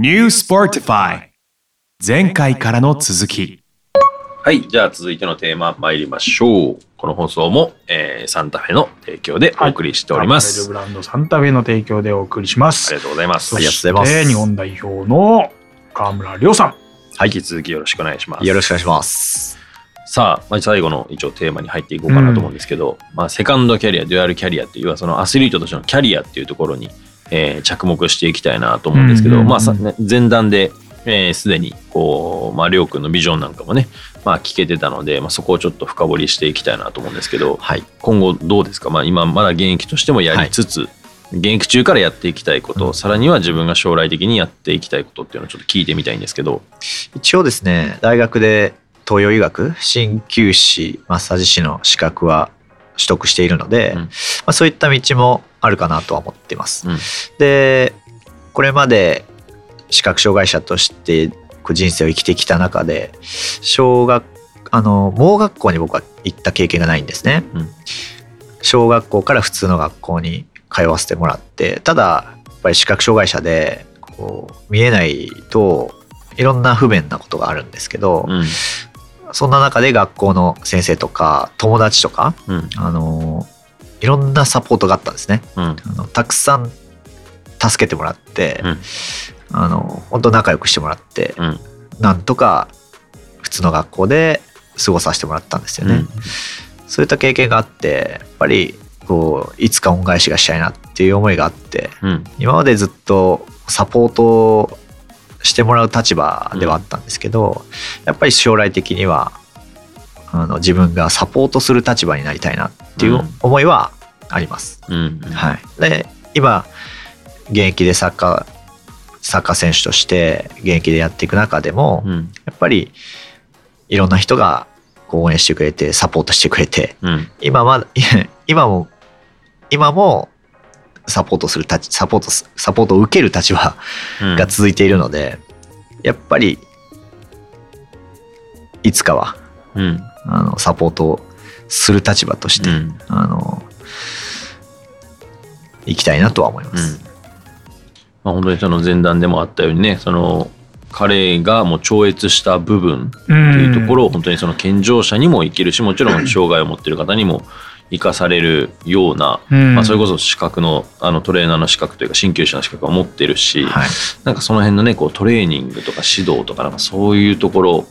New Sportify 前回からの続きはい、じゃあ続いてのテーマ参りましょう。この放送も、えーサンタフェの提供でお送りしております。アパレルブランドサンタフェの提供でお送りします。ありがとうございます。そりがとうございますして日本代表の河村亮さん。はい、引き続きよろしくお願いします。よろしくお願いします。さあ、まあ、最後の一応テーマに入っていこうかなと思うんですけど、まあ、セカンドキャリア、デュアルキャリアっていうそのアスリートとしてのキャリアっていうところに、えー着目していきたいなと思うんですけど、うんうんうんまあ前段で、えーすでにこう、まあ、りょうくんのビジョンなんかもね、まあ、聞けてたので、まあ、そこをちょっと深掘りしていきたいなと思うんですけど、はい。今後どうですか、まあ、今まだ現役としてもやりつつ、現役中からやっていきたいこと、さらには自分が将来的にやっていきたいことっていうのをちょっと聞いてみたいんですけど、一応ですね、大学で東洋医学、鍼灸師、マッサージ師の資格は取得しているので、うん。まあ、そういった道もあるかなとは思っています。うんで、これまで視覚障害者としてこう人生を生きてきた中で、小学、あの、盲学校に僕は行った経験がないんですね。うん小学校から普通の学校に通わせてもらってただやっぱり視覚障害者でこう見えないといろんな不便なことがあるんですけど、うんそんな中で学校の先生とか友達とかうんあのいろんなサポートがあったんですね。うん。あのたくさん助けてもらって、うん。あの本当仲良くしてもらって、うん。なんとか普通の学校で過ごさせてもらったんですよね。そういった経験があってやっぱりこういつか恩返しがしたいなっていう思いがあってうん。今までずっとサポートをしてもらう立場ではあったんですけど、やっぱり将来的にはあの自分がサポートする立場になりたいなっていううん。思いはあります。うん。はい、で今現役でサッカーサッカー選手として現役でやっていく中でも、うん。やっぱりいろんな人が応援してくれてサポートしてくれてうん。今まだ 今も今もサポートする立ちサポートすサポートを受ける立場うん。が続いているので、やっぱりいつかはうん。あのサポートをする立場として、うん。あの行きたいなとは思います。まあ、本当にその前段でもあったようにねその彼がもう超越した部分ってっていうところを本当にその健常者にも生きるしもちろん障害を持っている方にも生かされるような、うん。まあ、それこそ資格のあのトレーナーの資格というか鍼灸師の資格を持ってるし、はい。なんかその辺のねこうトレーニングとか指導とかなんかそういうところ、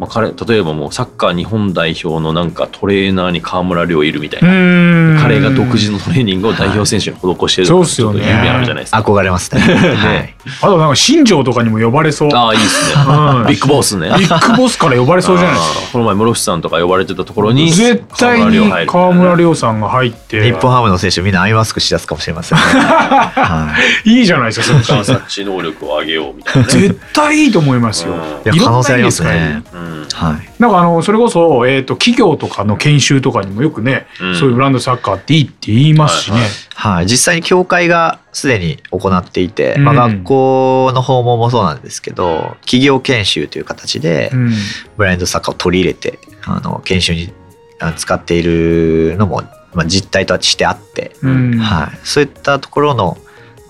まあ、彼例えばもうサッカー日本代表のなんかトレーナーに川村亮いるみたいな、彼が独自のトレーニングを代表選手に施してるとかそうちょっと夢あるじゃないですか。憧れますね。はいあとなんか新庄とかにも呼ばれそう。ああいいですね。うんビッグボスね。ビッグボスから呼ばれそうじゃないですか。この前室伏さんとか呼ばれてたところに絶対に河村亮亮さんが入って日本ハムの選手みんなアイマスクしだすかもしれませんね。はいいいじゃないですかそっか観察知能力を上げようみたいなね。絶対いいと思いますよ。うんいや可能性ありますね。うんはい。なんかあのそれこそ、えー、と企業とかの研修とかにもよくね、うんそういうブランドサッカーっていいって言いますしね。はいはいはい、実際に協会がすでに行っていて、うん。まあ、学校の訪問もそうなんですけど企業研修という形でうん。ブラインドサッカーを取り入れてあの研修にあ使っているのも、まあ、実態としてあって、うん。はい、そういったところの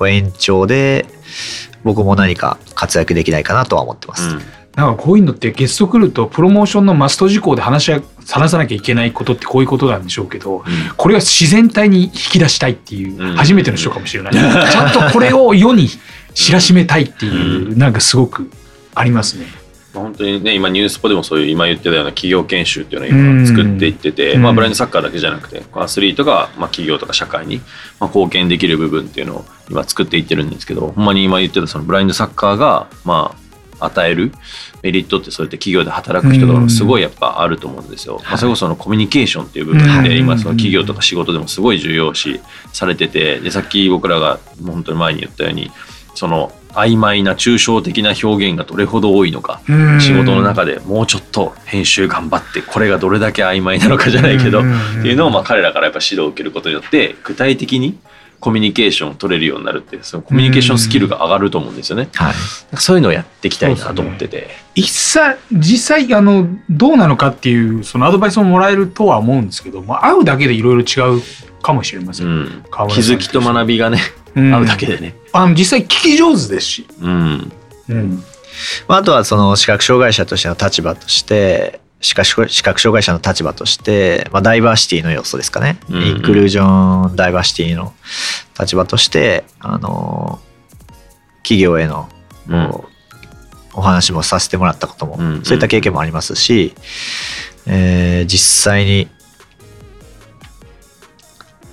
延長で僕も何か活躍できないかなとは思ってます。なんかこういうのってゲスト来るとプロモーションのマスト事項で話し合話さなきゃいけないことってこういうことなんでしょうけど、これは自然体に引き出したいっていううん。初めての人かもしれない、ちゃんとこれを世に知らしめたいっていう、なんかすごくありますね。まあ本当にね今ニュースポでもそういう今言ってたような企業研修っていうのを今作っていってて、うん。まあ、ブラインドサッカーだけじゃなくてアスリートがまあ企業とか社会にまあ貢献できる部分っていうのを今作っていってるんですけどほんまに今言ってたそのブラインドサッカーがまあ与えるメリットってそうやって企業で働く人とかもすごいやっぱあると思うんですよ。まあ、それこそそのコミュニケーションっていう部分うんで今その企業とか仕事でもすごい重要視されててでさっき僕らが本当に前に言ったようにその曖昧な抽象的な表現がどれほど多いのかうん。仕事の中でもうちょっと編集頑張ってこれがどれだけ曖昧なのかじゃないけどっうん。ていうのをまあ彼らからやっぱ指導を受けることによって具体的にコミュニケーションを取れるようになるっていうそのコミュニケーションスキルが上がると思うんですよね。はい、そういうのをやっていきたいなと思ってて。一切実際あのどうなのかっていうそのアドバイスをもらえるとは思うんですけど、まあ、会うだけでいろいろ違うかもしれませ。うんん、川村さん気づきと学びがね、うん合うだけでね。あの実際聞き上手ですしうん、うんまあ、あとはその視覚障害者としての立場として視覚視覚障害者の立場として、まあ、ダイバーシティの要素ですかね、うんうん。インクルージョンダイバーシティの立場としてあの企業へのうん。お話もさせてもらったことも、うんうんそういった経験もありますし、えー実際に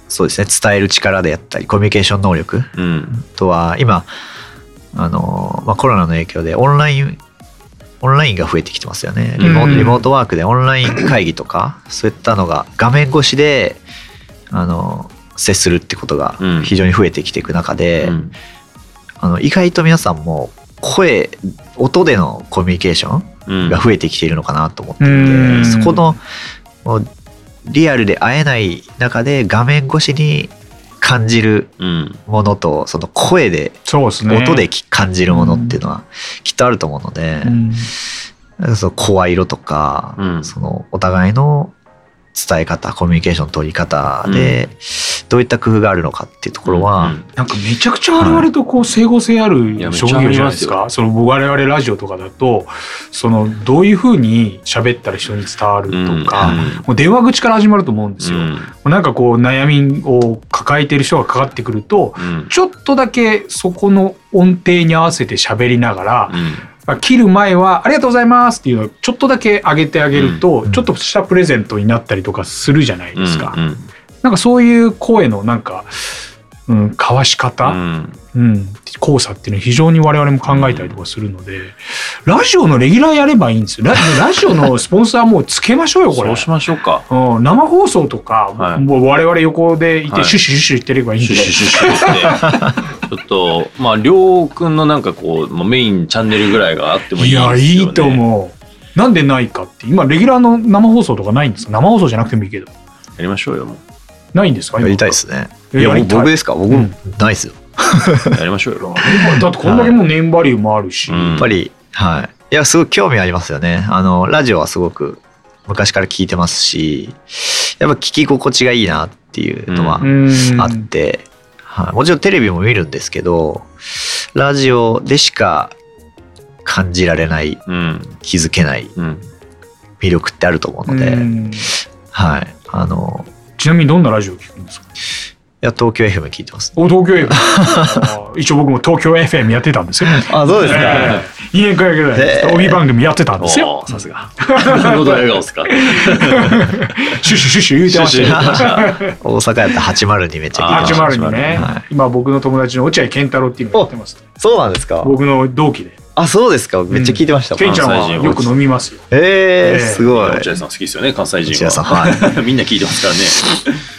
そうですね伝える力であったりコミュニケーション能力うん。あとは今あの、まあ、コロナの影響でオンラインオンラインが増えてきてますよね。リモ,、ートワークでオンライン会議とかそういったのが画面越しであの接するってことがうん。非常に増えてきていく中で、うん。あの意外と皆さんも声音でのコミュニケーションうん。が増えてきているのかなと思っていて、うん。そこのリアルで会えない中で画面越しに感じるうん。ものとその声でそうですね。音でき感じるものっていうのはきっとあると思うので、うん。なんかその声色とか、うん。そのお互いの伝え方コミュニケーションの取り方でどういった工夫があるのかっていうところは、うんなんかめちゃくちゃ我々とこう整合性あるい。や職業じゃないですめっちゃあか。その我々ラジオとかだと、そのどういうふうに喋ったら人に伝わるとか、うん。もう電話口から始まると思うんですよ。うん。なんかこう悩みを抱えてる人がかかってくると、うん。ちょっとだけそこの音程に合わせて喋りながら、うん切る前は「ありがとうございます」っていうのをちょっとだけ上げてあげると、うんちょっとしたプレゼントになったりとかするじゃないですか。うんなんかそういう声のなんか、うん、交わしう方、んうん、交差っていうのは非常に我々も考えたりとかするので、ラジオのレギュラーやればいいんですよ。ララジオのスポンサーもうつけましょうよ、これ。そうしましょうかうん、生放送とか、はいもう我々横でいて、はいシュッシュシュッシュ言ってればいいんで。シュシュシュシュちょっとまありょうくんのなんかこうまあメインチャンネルぐらいがあってもいいいや、ですよねいいと思う。なんでないかって。今、レギュラーの生放送とかないんですか？生放送じゃなくてもいいけど。やりましょうよもないんですかやりたいですね。いや僕ですか？僕、うんないですよ。うやりましょうよ だってこんだけもうネームバリューもあるし。うんやっぱり、はい。いや、すごく興味ありますよね。あの、ラジオはすごく昔から聞いてますし、やっぱ聞き心地がいいなっていうのはうんあって、はい、もちろんテレビも見るんですけど、ラジオでしか感じられない、うん気づけないうん。魅力ってあると思うので、うん。はい。あの、ちなみにどんなラジオ聞くんですか？いや、東京 FM 聞いてます。お東京 FM 一応僕も東京 FM やってたんですよ。あ、そうですええ2年間ぐらいへえ帯番組やってたんですよ。さすが。なるほど笑顔っすか。シュッシュシュッシュ言うてましたよ。大阪やったら802めっちゃ聞いてました。802ね、はい。今僕の友達の落合健太郎っていうのやってます。そうなんですか。僕の同期で。あ、そうですか。めっちゃ聞いてました。ケンちゃんはよく飲みますよ。えー、ええすごい。落合さん好きですよね関西人は。みんな聞いてますからね。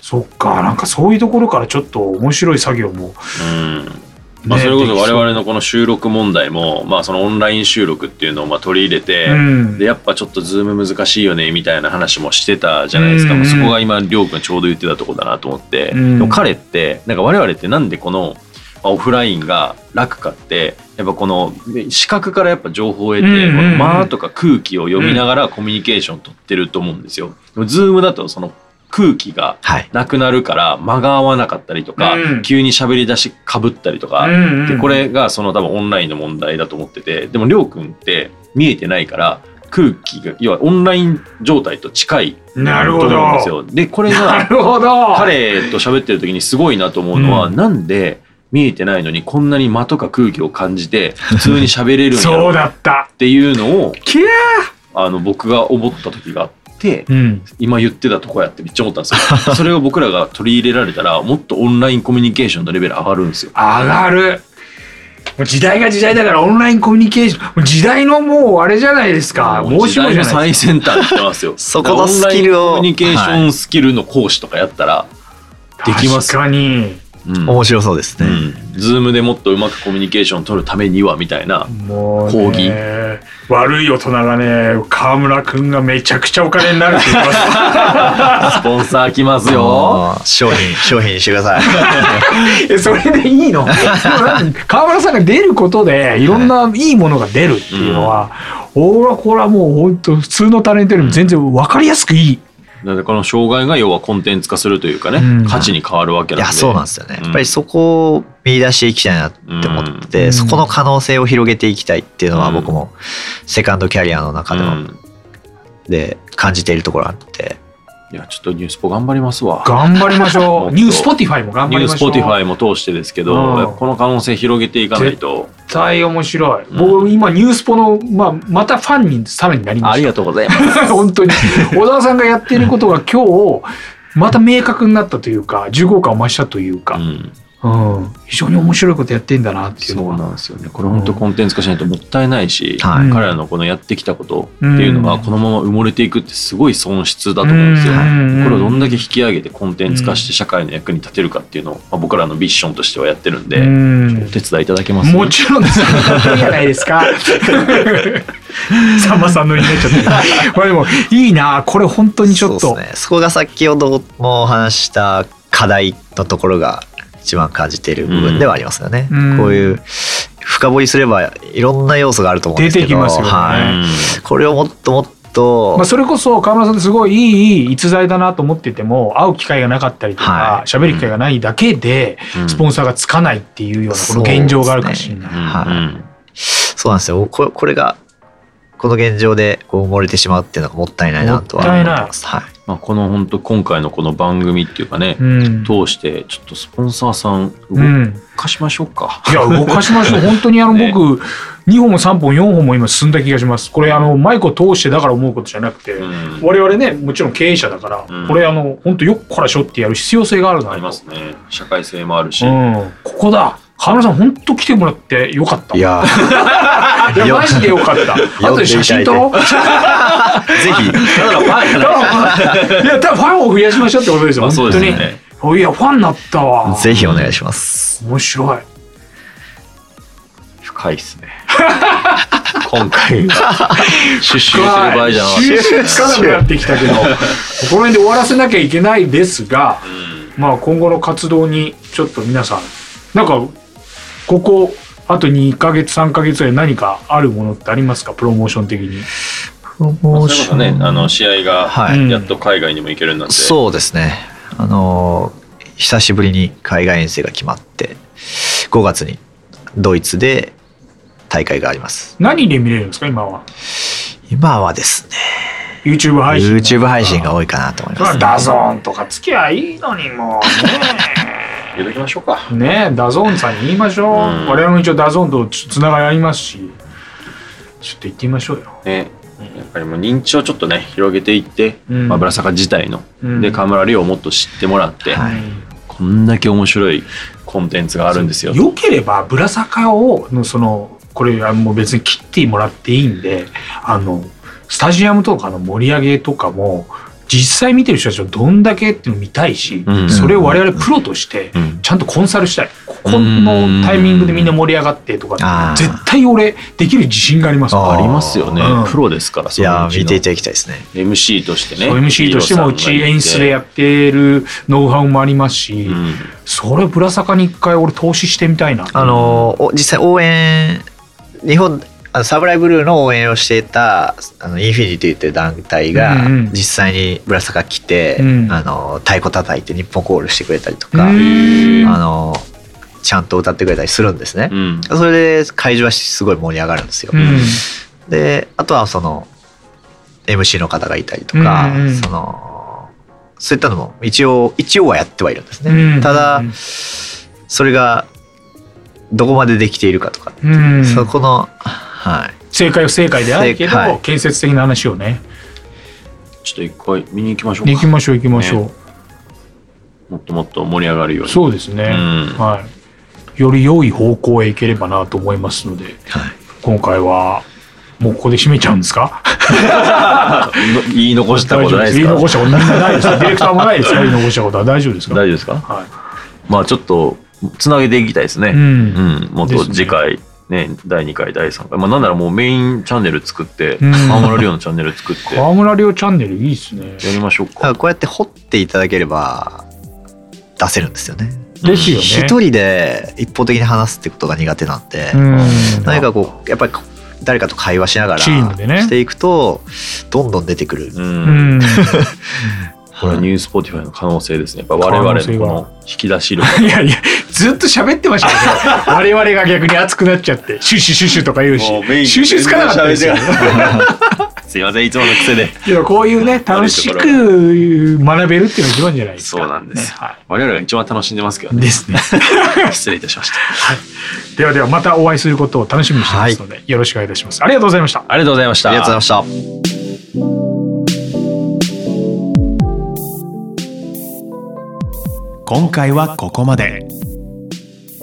そっか、なんかそういうところからちょっと面白い作業も。うんまあ、ねそれこそ我々のこの収録問題も、まあ、そのオンライン収録っていうのをまあ取り入れて、うん。でやっぱちょっとズーム難しいよねみたいな話もしてたじゃないですか、うん。そこが今りょうくんちょうど言ってたとこだなと思って、うん。彼ってなんか我々ってなんでこのまあオフラインが楽かってやっぱこの視覚からやっぱ情報を得て、間とか空気を読みながらコミュニケーション取ってると思うんですよ。ズームだとその空気がはい。なくなるから間が合わなかったりとか、うん急に喋り出しかぶったりとか、うんうんでこれがその多分オンラインの問題だと思っててでもりょうくんって見えてないから空気が要はオンライン状態と近いとなるほど思うんですよ。でこれなが。彼と喋ってる時にすごいなと思うのは、うんなんで見えてないのにこんなに間とか空気を感じて普通に喋れるんだった。ていうのをあの僕が思った時があって。ーうん。今言ってたとこやってめっちゃ思ったんですよ。それを僕らが取り入れられたらもっとオンラインコミュニケーションのレベル上がるんですよ。上がる。もう時代が時代だからオンラインコミュニケーション。時代のもうあれじゃないですか。もう申し子じゃ時代のない最先端ってますよ。そこのスキルをオンラインコミュニケーションスキルの講師とかやったら、か。できます確かに。うん面白そうですね。うん、ズームでもっとうまくコミュニケーション取るためにはみたいな。もう、ね、講義悪い大人がね、河村くんがめちゃくちゃお金になるって言ってま スポンサー来ますよ。商品、商品にしてください。それでいいの？河村さんが出ることで、いろんないいものが出るっていうのは、俺はこれはもう本当普通のタレントよりも全然分かりやすくいい。なのでこの障害が要はコンテンツ化するというかね、うん。価値に変わるわけなんで。いやそうなんですよね、うん。やっぱりそこを見出していきたいなって思ってて、うん。そこの可能性を広げていきたいっていうのはうん僕もセカンドキャリアの中でも、うん。で感じているところがあっていやちょっとニュースポ頑張りますわ。頑張りましょう。ニュースポティファイも頑張ニューりましょう。スポティファイも通してですけど、うん。この可能性広げていかないと。絶対面白い、うん。僕今ニュースポの、まあ、またファンにさらになりました。ありがとうございます。本当に。小沢さんがやっていることが今日また明確になったというか重厚感を増したというか、うんうん非常に面白いことやってんだなっていうそうのはなんですよねこれ本当コンテンツ化しないともったいないし、はい彼らのこのやってきたことっていうのがこのまま埋もれていくってすごい損失だと思うんですよ、うんこれをどんだけ引き上げてコンテンツ化して社会の役に立てるかっていうのを、まあ、僕らのビッションとしてはやってるんで、うんお手伝いいただけます？もちろんです。いいじゃないですか。さんまさんのになっちゃって。まあでもいいな。これ本当にちょっと。そうですねそこが先ほどもお話しした課題のところが一番感じている部分ではありますよね、うん。こういう深掘りすればいろんな要素があると思うんですけど。出てきますよね。はい、これをもっともっと、まあ、それこそ川村さんってすごいいい逸材だなと思ってても会う機会がなかったりとかはい。喋、る機会がないだけでうん。スポンサーがつかないっていうようなこの現状があるかもしれない。うんはいうんそうなんですよ。ここれがこの現状でこう埋もれてしまうっていうのがもったいないなとは思います。はい。まあ、この本当今回のこの番組っていうかね、うん。通してちょっとスポンサーさん動うん、かしましょうか、いや動かしましょう。本当にあのね。僕2本も3本4本も今進んだ気がします。これあのマイクを通してだから思うことじゃなくて、うん。我々ねもちろん経営者だから、うんこれあの本当よっこらしょってやる必要性があるなとありますね。社会性もあるし、うん、ここだ。河村さん本当来てもらってよかった。いや いやマジでよかった。後で写真撮ろう。ぜひだからファンじゃないいや多分ファンを増やしましょうってことですよ、まあそうですよね。おいやファンになったわ。ぜひお願いします。面白い。深いっすね。今回は。シュッシュ言ってる場合じゃなかった。収集つかなくなってきたけどこの辺で終わらせなきゃいけないですが、まあ今後の活動にちょっと皆さんなんかここあと2ヶ月3ヶ月で何かあるものってありますか？プロモーション的に。プロまあモーそれこそねあの試合がはい。やっと海外にも行けるんなんで、そうですね。あの久しぶりに海外遠征が決まって5月にドイツで大会があります。何で見れるんですか？今は。今はですね YouTube 配信 YouTube 配信が多いかなと思います、ダゾーンとかつきゃいいのにもう言うときましょうか。ねね DAZNさんに言いましょう、うん。我々も一応 DAZNとつつながりありますし。ちょっと言ってみましょうよ。ね。やっぱりもう認知をちょっとね広げていって、うん。まあ、ブラサカ自体の、うん。で川村怜をもっと知ってもらって、はい。こんだけ面白いコンテンツがあるんですよ。よければブラサカをのそのこれはもう別に切ってもらっていいんであのスタジアムとかの盛り上げとかも実際見てる人たちをどんだけっていうのを見たいし、うん。それを我々プロとしてうん。ちゃんとコンサルしたい。ここのタイミングでみんな盛り上がってとか絶対俺できる自信があります。あありますよね、うん。プロですからいや見ていただきたいですね。MC としてね。MC としてもうち演出でやってるノウハウもありますし、うん。それぶらさかに一回俺投資してみたいな。あのお実際応援日本あのサブライブルーの応援をしていたあのインフィニティという団体が実際にぶら下が来て、うん。あの太鼓叩いて日本コールしてくれたりとか、うん。あのちゃんと歌ってくれたりするんですね。う。ん。それで会場はすごい盛り上がるんですよ。うん。であとはその MC の方がいたりとか、うんうんそのそういったのも一応一応はやってはいるんですね。うん。ただそれがどこまでできているかとか、うん。そこのはい。正解不正解であるけど、はい建設的な話をね。ちょっと一回見に行きましょうか。行きましょう行きましょう、ね。もっともっと盛り上がるように。そうですね、うん。はい。より良い方向へ行ければなと思いますのではい。今回はもうここで締めちゃうんですか？言い残したことないですか？言い残したことないです。かディレクターもないですか？言い残したことは。大丈夫ですか？大丈夫ですか？はまあちょっとつなげていきたいですね。い、うん。うん、もっと次回ね第2回第3回。まあなんならもうメインチャンネル作ってうん。河村亮のチャンネル作って。や川村亮チャンネルいいですね。りましょうだかこうやって掘っていただければ出せるんですよね。ですよね。一人で一方的に話すってことが苦手なんで、うん。何かこうやっぱり誰かと会話しながらチームでね。していくとどんどん出てくる。これはニュースポティファイの可能性ですね。やっぱ我々のこの引き出し力。いやいやずっと喋ってましたけど 我々が逆に熱くなっちゃってシュッシュシュッシュとか言うしシュッシュつかなかったですよ すいません、いつもの癖で。いやこういうね楽しく学べるっていうのが一番じゃないですかそうなんですねは我々が一番楽しんでますけどね。ですね失礼いたしました。い、ではではまたお会いすることを楽しみにしてますので、よろしくお願いいたしますありがとうございましたありがとうございました。ありがとうございました。今回はここまで。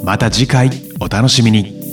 また次回お楽しみに。